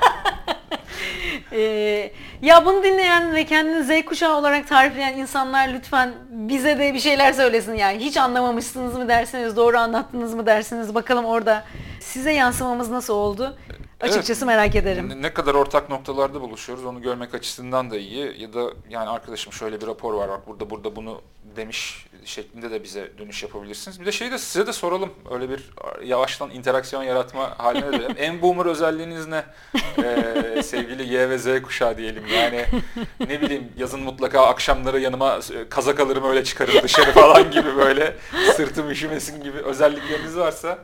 [SPEAKER 4] Ee, ya bunu dinleyen ve kendini Z kuşağı olarak tarifleyen insanlar lütfen bize de bir şeyler söylesin. Yani hiç anlamamışsınız mı dersiniz, doğru anlattınız mı dersiniz. Bakalım orada size yansımamız nasıl oldu? Açıkçası merak ederim.
[SPEAKER 3] Ne- Ne kadar ortak noktalarda buluşuyoruz onu görmek açısından da iyi. Ya da yani arkadaşım şöyle bir rapor var bak burada burada bunu demiş şeklinde de bize dönüş yapabilirsiniz. Bir de şeyi de size de soralım. Öyle bir yavaştan interaksiyon yaratma haline de. en boomer özelliğiniz ne? Ee, sevgili Y ve Z kuşağı diyelim. Yani ne bileyim yazın mutlaka akşamları yanıma e, kazak alırım öyle çıkarım dışarı falan gibi böyle sırtım üşümesin gibi özellikleriniz varsa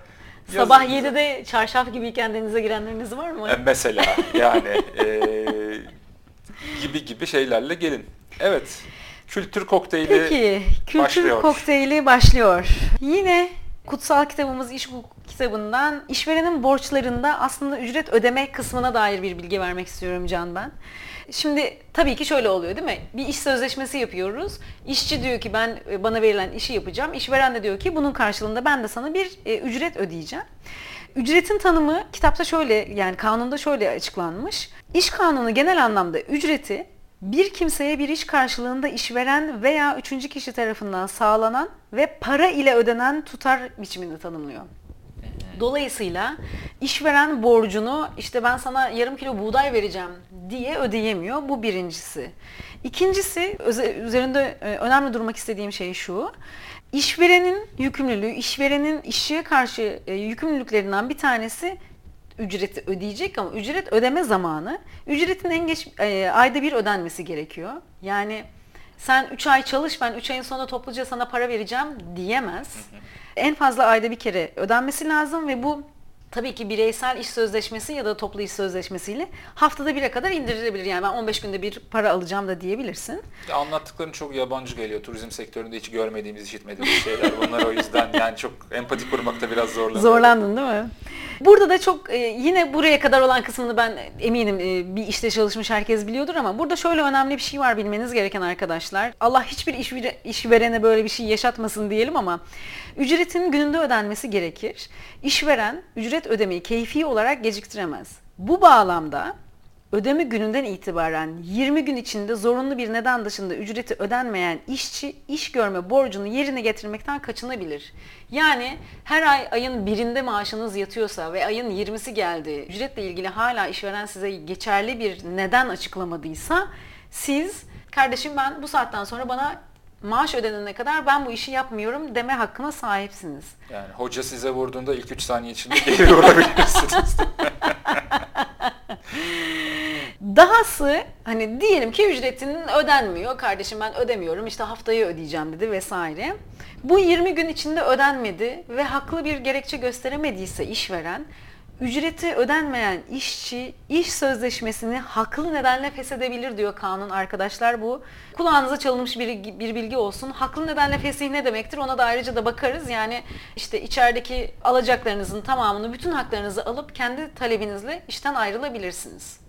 [SPEAKER 4] Sabah
[SPEAKER 3] Yazın bize.
[SPEAKER 4] 7'de çarşaf gibiyken denize girenleriniz var mı?
[SPEAKER 3] E, mesela yani e, gibi gibi şeylerle gelin. Evet. Kültür kokteyli
[SPEAKER 4] Peki, kültür
[SPEAKER 3] başlıyor.
[SPEAKER 4] kokteyli başlıyor. Yine kutsal kitabımız İş Hukuk kitabından işverenin borçlarında aslında ücret ödeme kısmına dair bir bilgi vermek istiyorum Can ben. Şimdi tabii ki şöyle oluyor değil mi? Bir iş sözleşmesi yapıyoruz. İşçi diyor ki ben e, bana verilen işi yapacağım. İşveren de diyor ki bunun karşılığında ben de sana bir e, ücret ödeyeceğim. Ücretin tanımı kitapta şöyle yani kanunda şöyle açıklanmış. İş kanunu genel anlamda ücreti bir kimseye bir iş karşılığında işveren veya üçüncü kişi tarafından sağlanan ve para ile ödenen tutar biçiminde tanımlıyor. Dolayısıyla işveren borcunu işte ben sana yarım kilo buğday vereceğim diye ödeyemiyor. Bu birincisi. İkincisi üzerinde e, önemli durmak istediğim şey şu. İşverenin yükümlülüğü, işverenin işçiye karşı e, yükümlülüklerinden bir tanesi ücreti ödeyecek ama ücret ödeme zamanı ücretin en geç e, ayda bir ödenmesi gerekiyor. Yani sen 3 ay çalış ben 3 ayın sonunda topluca sana para vereceğim diyemez. En fazla ayda bir kere ödenmesi lazım ve bu tabii ki bireysel iş sözleşmesi ya da toplu iş sözleşmesiyle haftada bire kadar indirilebilir. Yani ben 15 günde bir para alacağım da diyebilirsin.
[SPEAKER 3] Anlattıkların çok yabancı geliyor. Turizm sektöründe hiç görmediğimiz, işitmediğimiz şeyler. Bunlar o yüzden yani çok empati kurmakta biraz zorlanıyorum.
[SPEAKER 4] Zorlandın değil mi? Burada da çok e, yine buraya kadar olan kısmını ben eminim e, bir işte çalışmış herkes biliyordur ama burada şöyle önemli bir şey var bilmeniz gereken arkadaşlar. Allah hiçbir işvere, işverene böyle bir şey yaşatmasın diyelim ama ücretin gününde ödenmesi gerekir. İşveren ücret ödemeyi keyfi olarak geciktiremez. Bu bağlamda ödeme gününden itibaren 20 gün içinde zorunlu bir neden dışında ücreti ödenmeyen işçi iş görme borcunu yerine getirmekten kaçınabilir. Yani her ay ayın birinde maaşınız yatıyorsa ve ayın 20'si geldi ücretle ilgili hala işveren size geçerli bir neden açıklamadıysa siz kardeşim ben bu saatten sonra bana maaş ödenene kadar ben bu işi yapmıyorum deme hakkına sahipsiniz.
[SPEAKER 3] Yani hoca size vurduğunda ilk 3 saniye içinde geri vurabilirsiniz.
[SPEAKER 4] Dahası hani diyelim ki ücretinin ödenmiyor. Kardeşim ben ödemiyorum işte haftayı ödeyeceğim dedi vesaire. Bu 20 gün içinde ödenmedi ve haklı bir gerekçe gösteremediyse işveren ücreti ödenmeyen işçi iş sözleşmesini haklı nedenle feshedebilir diyor kanun arkadaşlar bu. Kulağınıza çalınmış bir, bir bilgi olsun. Haklı nedenle fesih ne demektir ona da ayrıca da bakarız. Yani işte içerideki alacaklarınızın tamamını bütün haklarınızı alıp kendi talebinizle işten ayrılabilirsiniz.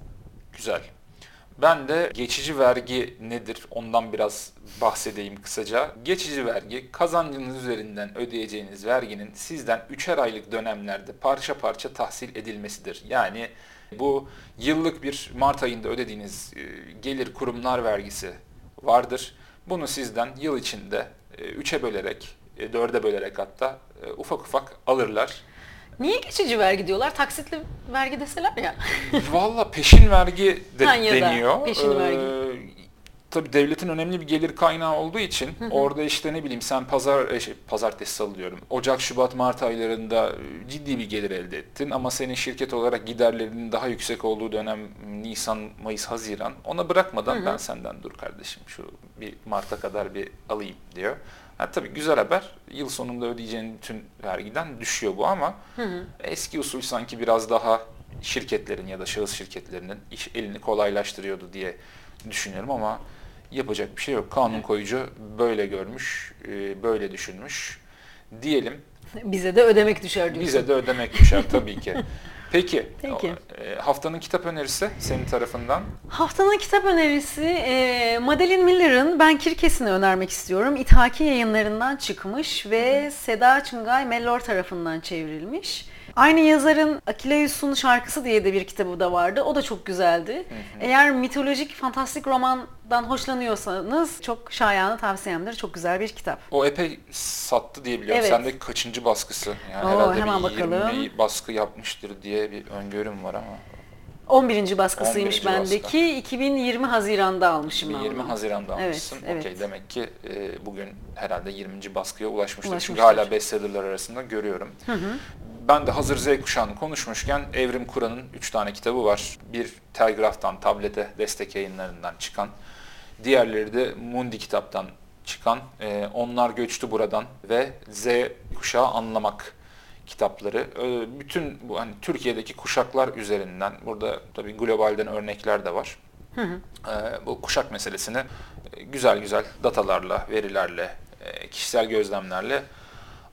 [SPEAKER 3] Güzel. Ben de geçici vergi nedir ondan biraz bahsedeyim kısaca. Geçici vergi kazancınız üzerinden ödeyeceğiniz verginin sizden üçer aylık dönemlerde parça parça tahsil edilmesidir. Yani bu yıllık bir Mart ayında ödediğiniz e, gelir kurumlar vergisi vardır. Bunu sizden yıl içinde e, üçe bölerek, e, dörde bölerek hatta e, ufak ufak alırlar.
[SPEAKER 4] Niye geçici vergi diyorlar? Taksitli vergi deseler ya.
[SPEAKER 3] Valla peşin vergi de
[SPEAKER 4] Ha, ya da
[SPEAKER 3] deniyor.
[SPEAKER 4] peşin vergi.
[SPEAKER 3] Ee, tabii devletin önemli bir gelir kaynağı olduğu için orada işte ne bileyim sen pazar e, şey, pazartesi salı diyorum. Ocak, Şubat, Mart aylarında e, ciddi bir gelir elde ettin ama senin şirket olarak giderlerinin daha yüksek olduğu dönem Nisan, Mayıs, Haziran. Ona bırakmadan ben senden dur kardeşim şu bir Mart'a kadar bir alayım diyor. Ha, tabii güzel haber. Yıl sonunda ödeyeceğin bütün vergiden düşüyor bu ama eski usul sanki biraz daha şirketlerin ya da şahıs şirketlerinin iş elini kolaylaştırıyordu diye düşünüyorum ama yapacak bir şey yok. Kanun koyucu böyle görmüş, e, böyle düşünmüş diyelim.
[SPEAKER 4] Bize de ödemek düşer diyorsun.
[SPEAKER 3] Bize de ödemek düşer tabii ki. Peki,
[SPEAKER 4] Peki.
[SPEAKER 3] e, haftanın kitap önerisi senin tarafından.
[SPEAKER 4] Haftanın kitap önerisi e, Madeline Miller'ın Ben Kirkes'ini önermek istiyorum. İthaki yayınlarından çıkmış ve Seda Çıngay Mellor tarafından çevrilmiş. Aynı yazarın Akileus'un şarkısı diye de bir kitabı da vardı. O da çok güzeldi. Eğer mitolojik, fantastik romandan hoşlanıyorsanız çok şayanı tavsiyemdir. Çok güzel bir kitap.
[SPEAKER 3] O epey sattı diye biliyorum.
[SPEAKER 4] Evet.
[SPEAKER 3] Sende kaçıncı baskısı? Yani
[SPEAKER 4] Oo,
[SPEAKER 3] herhalde
[SPEAKER 4] hemen
[SPEAKER 3] bir
[SPEAKER 4] bakalım.
[SPEAKER 3] 20 baskı yapmıştır diye bir öngörüm var ama.
[SPEAKER 4] 11. baskısıymış
[SPEAKER 3] 11. baskı.
[SPEAKER 4] bendeki. 2020 Haziran'da almışım ben
[SPEAKER 3] 2020
[SPEAKER 4] onu.
[SPEAKER 3] Haziran'da
[SPEAKER 4] Evet,
[SPEAKER 3] almışsın.
[SPEAKER 4] evet.
[SPEAKER 3] Okey demek ki e, bugün herhalde 20. baskıya ulaşmıştır. Çünkü
[SPEAKER 4] Ulaşmıştır.
[SPEAKER 3] hala bestsellerler arasında görüyorum. Ben de hazır Z kuşağını konuşmuşken Evrim Kur'an'ın 3 tane kitabı var. Bir telgraftan, tablete destek yayınlarından çıkan. Diğerleri de Mundi kitaptan çıkan. e, Onlar Göçtü Buradan ve Z kuşağı anlamak kitapları e, bütün bu hani Türkiye'deki kuşaklar üzerinden burada tabii globalden örnekler de var. E, bu kuşak meselesini güzel güzel datalarla, verilerle, e, kişisel gözlemlerle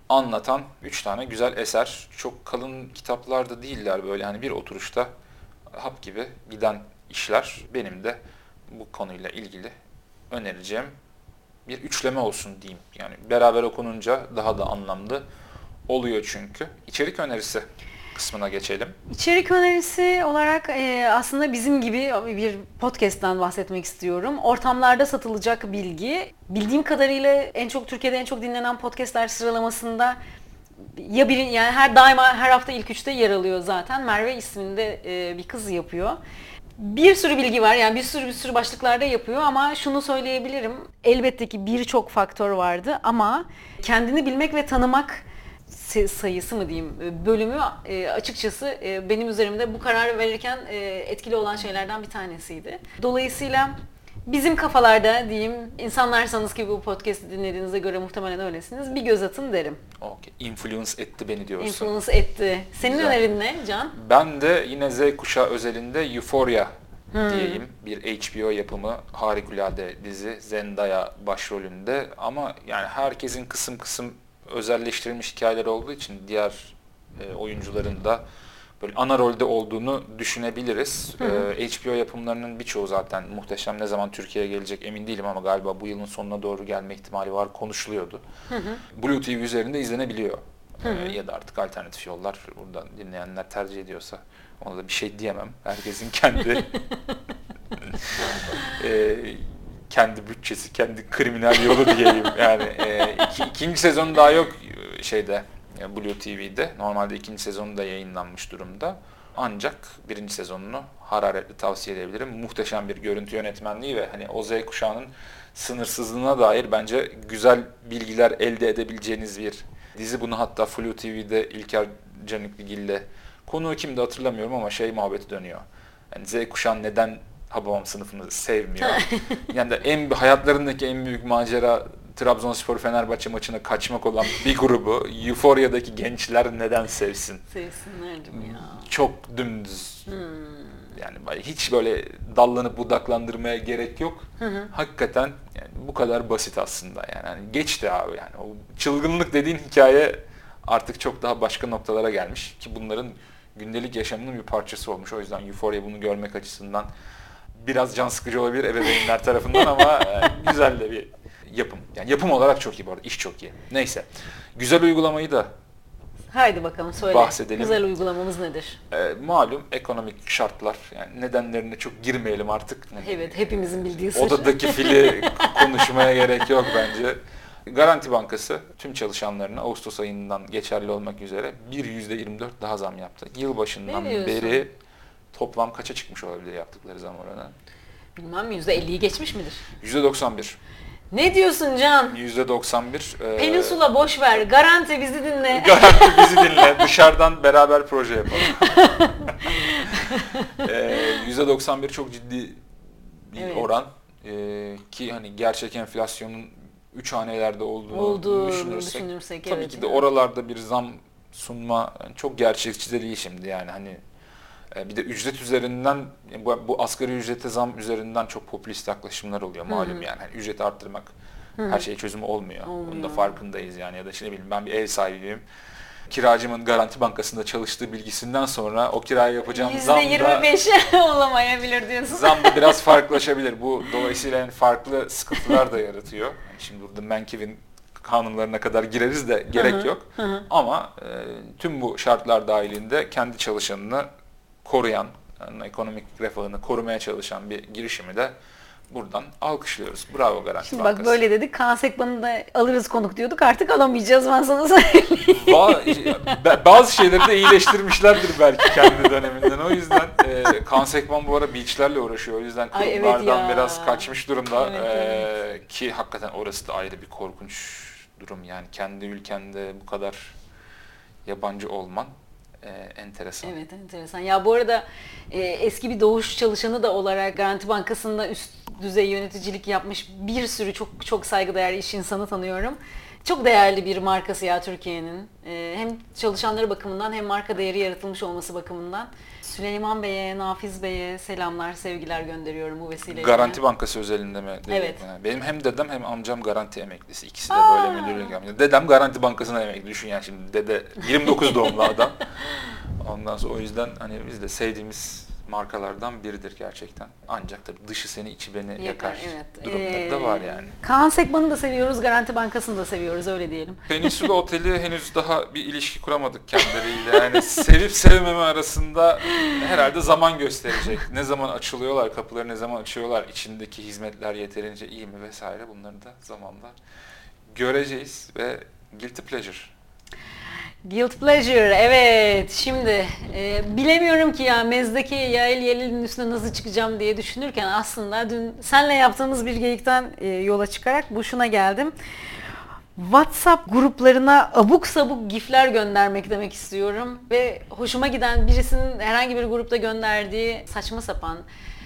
[SPEAKER 3] anlatan üç tane güzel eser. Çok kalın kitaplar da değiller böyle hani bir oturuşta hap gibi giden işler. Benim de bu konuyla ilgili önereceğim bir üçleme olsun diyeyim. Yani beraber okununca daha da anlamlı oluyor çünkü. İçerik önerisi kısmına geçelim.
[SPEAKER 4] İçerik önerisi olarak e, aslında bizim gibi bir podcast'ten bahsetmek istiyorum. Ortamlarda satılacak bilgi. Bildiğim kadarıyla en çok Türkiye'de en çok dinlenen podcastler sıralamasında ya biri yani her daima her hafta ilk üçte yer alıyor zaten. Merve isminde e, bir kız yapıyor. Bir sürü bilgi var yani bir sürü bir sürü başlıklarda yapıyor ama şunu söyleyebilirim. Elbette ki birçok faktör vardı ama kendini bilmek ve tanımak sayısı mı diyeyim e, bölümü e, açıkçası e, benim üzerimde bu kararı verirken etkili olan şeylerden bir tanesiydi. Dolayısıyla bizim kafalarda diyeyim insanlarsanız ki bu podcast'i dinlediğinize göre muhtemelen öylesiniz bir göz atın derim.
[SPEAKER 3] Okay. Influence etti beni diyorsun.
[SPEAKER 4] Influence etti. Senin
[SPEAKER 3] Güzel.
[SPEAKER 4] önerin ne Can?
[SPEAKER 3] Ben de yine Z kuşağı özelinde Euphoria diyeyim. Bir HBO yapımı harikulade dizi Zendaya başrolünde ama yani herkesin kısım kısım özelleştirilmiş hikayeler olduğu için diğer e, oyuncuların da böyle ana rolde olduğunu düşünebiliriz. E, HBO yapımlarının birçoğu zaten muhteşem ne zaman Türkiye'ye gelecek emin değilim ama galiba bu yılın sonuna doğru gelme ihtimali var konuşuluyordu. Blue TV üzerinde izlenebiliyor. E, ya da artık alternatif yollar buradan dinleyenler tercih ediyorsa ona da bir şey diyemem. Herkesin kendi e, kendi bütçesi, kendi kriminal yolu diyeyim. Yani e, iki, ikinci sezon daha yok e, şeyde e, Blue TV'de. Normalde ikinci sezonu da yayınlanmış durumda. Ancak birinci sezonunu hararetle tavsiye edebilirim. Muhteşem bir görüntü yönetmenliği ve hani o Z kuşağının sınırsızlığına dair bence güzel bilgiler elde edebileceğiniz bir dizi. Bunu hatta Flu TV'de İlker Canikligil'le konuğu kimdi hatırlamıyorum ama şey muhabbeti dönüyor. Yani Z kuşağı neden Hababam sınıfını sevmiyor. yani de en hayatlarındaki en büyük macera Trabzonspor Fenerbahçe maçına kaçmak olan bir grubu Euphoria'daki gençler neden sevsin?
[SPEAKER 4] Sevsinlerdim ya.
[SPEAKER 3] Çok dümdüz. Yani hiç böyle dallanıp budaklandırmaya gerek yok. Hakikaten yani bu kadar basit aslında. Yani hani geçti abi yani. O çılgınlık dediğin hikaye artık çok daha başka noktalara gelmiş ki bunların gündelik yaşamının bir parçası olmuş. O yüzden Euphoria bunu görmek açısından biraz can sıkıcı olabilir ebeveynler tarafından ama e, güzel de bir yapım. Yani yapım olarak çok iyi bu arada. iş çok iyi. Neyse. Güzel uygulamayı da
[SPEAKER 4] Haydi bakalım söyle.
[SPEAKER 3] Bahsedelim.
[SPEAKER 4] Güzel uygulamamız nedir?
[SPEAKER 3] e, malum ekonomik şartlar yani nedenlerine çok girmeyelim artık.
[SPEAKER 4] Evet hepimizin bildiği sır.
[SPEAKER 3] Odadaki fili konuşmaya gerek yok bence. Garanti Bankası tüm çalışanlarına Ağustos ayından geçerli olmak üzere bir %24 daha zam yaptı. Yılbaşından beri toplam kaça çıkmış olabilir yaptıkları zam oranı?
[SPEAKER 4] Bilmem %50'yi geçmiş midir?
[SPEAKER 3] %91.
[SPEAKER 4] Ne diyorsun Can?
[SPEAKER 3] %91. e,
[SPEAKER 4] Peninsula boş ver. Garanti bizi dinle.
[SPEAKER 3] Garanti bizi dinle. Dışarıdan beraber proje yapalım. ee, %91 çok ciddi bir
[SPEAKER 4] Evet.
[SPEAKER 3] oran. Ee, ki hani gerçek enflasyonun 3 hanelerde olduğunu
[SPEAKER 4] Olduğunu
[SPEAKER 3] düşünürsek,
[SPEAKER 4] düşünürsek,
[SPEAKER 3] tabii
[SPEAKER 4] evet
[SPEAKER 3] ki de
[SPEAKER 4] yani.
[SPEAKER 3] oralarda bir zam sunma çok gerçekçi de değil şimdi yani hani e, bir de ücret üzerinden bu, bu asgari ücrete zam üzerinden çok popülist yaklaşımlar oluyor malum yani hani ücreti arttırmak her şeye çözümü olmuyor. Bunun da
[SPEAKER 4] Olmuyor.
[SPEAKER 3] farkındayız yani ya da ne bileyim ben bir ev sahibiyim. Kiracımın Garanti Bankası'nda çalıştığı bilgisinden sonra o kiraya yapacağım zam da,
[SPEAKER 4] %25 olamayabilir diyorsun.
[SPEAKER 3] zam da biraz farklılaşabilir. Bu dolayısıyla yani farklı sıkıntılar da yaratıyor. Yani şimdi burada Menkiv'in kanunlarına kadar gireriz de gerek yok. Ama e, tüm bu şartlar dahilinde kendi çalışanını koruyan, yani ekonomik refahını korumaya çalışan bir girişimi de buradan alkışlıyoruz. Bravo Garanti
[SPEAKER 4] Şimdi
[SPEAKER 3] Bankası.
[SPEAKER 4] bak böyle dedik. Sekban'ı da alırız konuk diyorduk. Artık alamayacağız ben sana söyleyeyim.
[SPEAKER 3] Ba- bazı şeyleri de iyileştirmişlerdir belki kendi döneminden. O yüzden e, Kaan Sekban bu ara beachlerle uğraşıyor. O yüzden
[SPEAKER 4] Ay, evet ya.
[SPEAKER 3] biraz kaçmış durumda.
[SPEAKER 4] Evet,
[SPEAKER 3] E, ki hakikaten orası da ayrı bir korkunç durum. Yani kendi ülkende bu kadar yabancı olman e, enteresan.
[SPEAKER 4] Evet enteresan. Ya bu arada e, eski bir doğuş çalışanı da olarak Garanti Bankası'nda üst düzey yöneticilik yapmış bir sürü çok çok saygıdeğer iş insanı tanıyorum. Çok değerli bir markası ya Türkiye'nin. Ee, hem çalışanları bakımından hem marka değeri yaratılmış olması bakımından. Süleyman Bey'e, Nafiz Bey'e selamlar, sevgiler gönderiyorum bu vesileyle.
[SPEAKER 3] Garanti Bankası özelinde mi?
[SPEAKER 4] Evet.
[SPEAKER 3] Yani Benim hem dedem hem amcam garanti emeklisi. İkisi de böyle müdürlük yapıyor. Dedem Garanti Bankası'na emekli. Düşün yani şimdi dede 29 doğumlu adam. Ondan sonra o yüzden hani biz de sevdiğimiz markalardan biridir gerçekten. Ancak tabii dışı seni içi beni yakar,
[SPEAKER 4] evet.
[SPEAKER 3] durumları da
[SPEAKER 4] Ee,
[SPEAKER 3] var yani.
[SPEAKER 4] Kaan Sekman'ı da seviyoruz, Garanti Bankası'nı da seviyoruz öyle diyelim.
[SPEAKER 3] Peninsula Oteli henüz daha bir ilişki kuramadık kendileriyle. Yani sevip sevmeme arasında herhalde zaman gösterecek. Ne zaman açılıyorlar, kapıları ne zaman açıyorlar, içindeki hizmetler yeterince iyi mi vesaire bunları da zamanla göreceğiz ve guilty pleasure.
[SPEAKER 4] Guilt Pleasure, evet. Şimdi e, bilemiyorum ki ya mezdeki Yael Yelil'in üstüne nasıl çıkacağım diye düşünürken aslında dün senle yaptığımız bir geyikten e, yola çıkarak bu şuna geldim. WhatsApp gruplarına abuk sabuk gifler göndermek demek istiyorum ve hoşuma giden birisinin herhangi bir grupta gönderdiği saçma sapan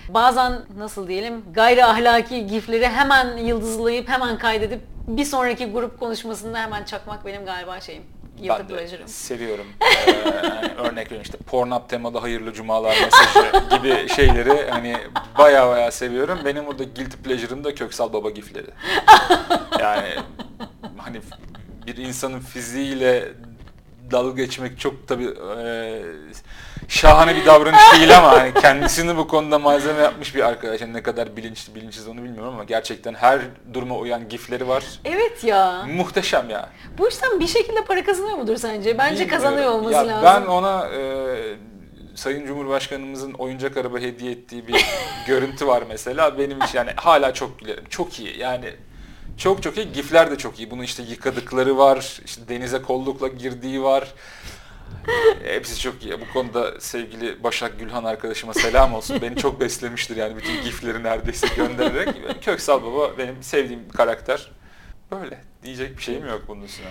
[SPEAKER 4] bazen nasıl diyelim gayri ahlaki gifleri hemen yıldızlayıp hemen kaydedip bir sonraki grup konuşmasında hemen çakmak benim galiba şeyim. Guilty
[SPEAKER 3] Ben de seviyorum. Ee, yani örnek veriyorum işte Pornhub temalı hayırlı cumalar mesajı gibi şeyleri hani baya baya seviyorum. Benim burada guilty pleasure'ım da Köksal Baba gifleri. Yani hani bir insanın fiziğiyle dalga geçmek çok tabi şahane bir davranış değil ama hani kendisini bu konuda malzeme yapmış bir arkadaş. Yani ne kadar bilinçli bilinçsiz onu bilmiyorum ama gerçekten her duruma uyan gifleri var.
[SPEAKER 4] Evet ya.
[SPEAKER 3] Muhteşem ya.
[SPEAKER 4] Bu işten bir şekilde para kazanıyor mudur sence? Bence
[SPEAKER 3] Bilmiyorum.
[SPEAKER 4] kazanıyor olması
[SPEAKER 3] Ya
[SPEAKER 4] lazım.
[SPEAKER 3] Ben ona e, Sayın Cumhurbaşkanımızın oyuncak araba hediye ettiği bir görüntü var mesela. Benim için yani hala çok gülerim. Çok iyi yani. Çok çok iyi. Gifler de çok iyi. Bunu işte yıkadıkları var. işte denize kollukla girdiği var. Hepsi çok iyi. Bu konuda sevgili Başak Gülhan arkadaşıma selam olsun. Beni çok beslemiştir yani bütün gifleri neredeyse göndererek. Köksal Baba benim sevdiğim karakter. Böyle. Diyecek bir şeyim yok bunun üstüne.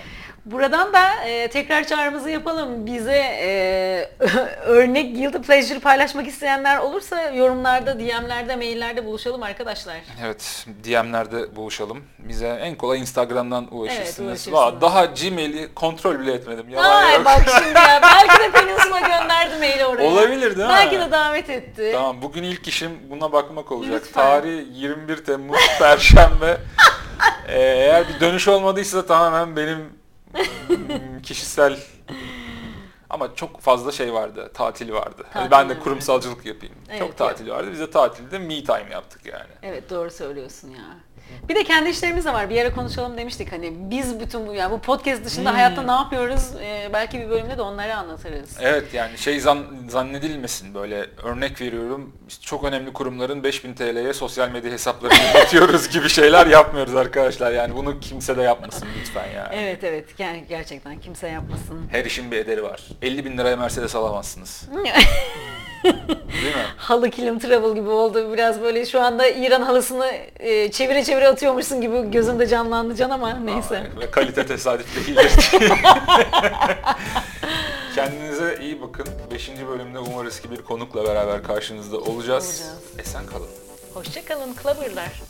[SPEAKER 4] Buradan da e, tekrar çağrımızı yapalım. Bize e, örnek guilty pleasure paylaşmak isteyenler olursa yorumlarda, DM'lerde, maillerde buluşalım arkadaşlar.
[SPEAKER 3] Evet, DM'lerde buluşalım. Bize en kolay Instagram'dan ulaşırsınız.
[SPEAKER 4] ulaşırsınız.
[SPEAKER 3] Valla daha Gmail'i kontrol bile etmedim. Yalan
[SPEAKER 4] Ay
[SPEAKER 3] yok.
[SPEAKER 4] bak şimdi ya. Belki de Peninsula gönderdi maili oraya.
[SPEAKER 3] Olabilir değil mi?
[SPEAKER 4] Belki de davet etti.
[SPEAKER 3] Tamam, bugün ilk işim buna bakmak olacak.
[SPEAKER 4] Lütfen.
[SPEAKER 3] Tarih 21 Temmuz Perşembe. Ee, eğer bir dönüş olmadıysa tamamen benim mm, kişisel ama çok fazla şey vardı, tatil vardı. Hani ben de
[SPEAKER 4] Tatil,
[SPEAKER 3] kurumsalcılık yapayım.
[SPEAKER 4] Evet,
[SPEAKER 3] çok tatil vardı. Biz de tatilde me time yaptık yani.
[SPEAKER 4] Evet doğru söylüyorsun ya. Bir de kendi işlerimiz de var. Bir yere konuşalım demiştik hani biz bütün bu yani bu podcast dışında
[SPEAKER 3] Hmm.
[SPEAKER 4] hayatta ne yapıyoruz? Ee, belki bir bölümde de onları anlatırız.
[SPEAKER 3] Evet yani şey zan, zannedilmesin böyle örnek veriyorum çok önemli kurumların 5000 TL'ye sosyal medya hesaplarını yönetiyoruz gibi şeyler yapmıyoruz arkadaşlar yani bunu kimse de yapmasın lütfen ya.
[SPEAKER 4] Evet evet yani gerçekten kimse yapmasın.
[SPEAKER 3] Her işin bir ederi var. 50 bin liraya Mercedes alamazsınız. Değil mi?
[SPEAKER 4] Halı kilim travel gibi oldu. Biraz böyle şu anda İran halısını e, çevire çevire atıyormuşsun gibi gözümde canlandı can ama neyse.
[SPEAKER 3] Aa, kalite tesadüf değildir. Kendinize iyi bakın. 5. bölümde umarız ki bir konukla beraber karşınızda olacağız.
[SPEAKER 4] Olacağız.
[SPEAKER 3] Esen kalın.
[SPEAKER 4] Hoşçakalın Clubber'lar.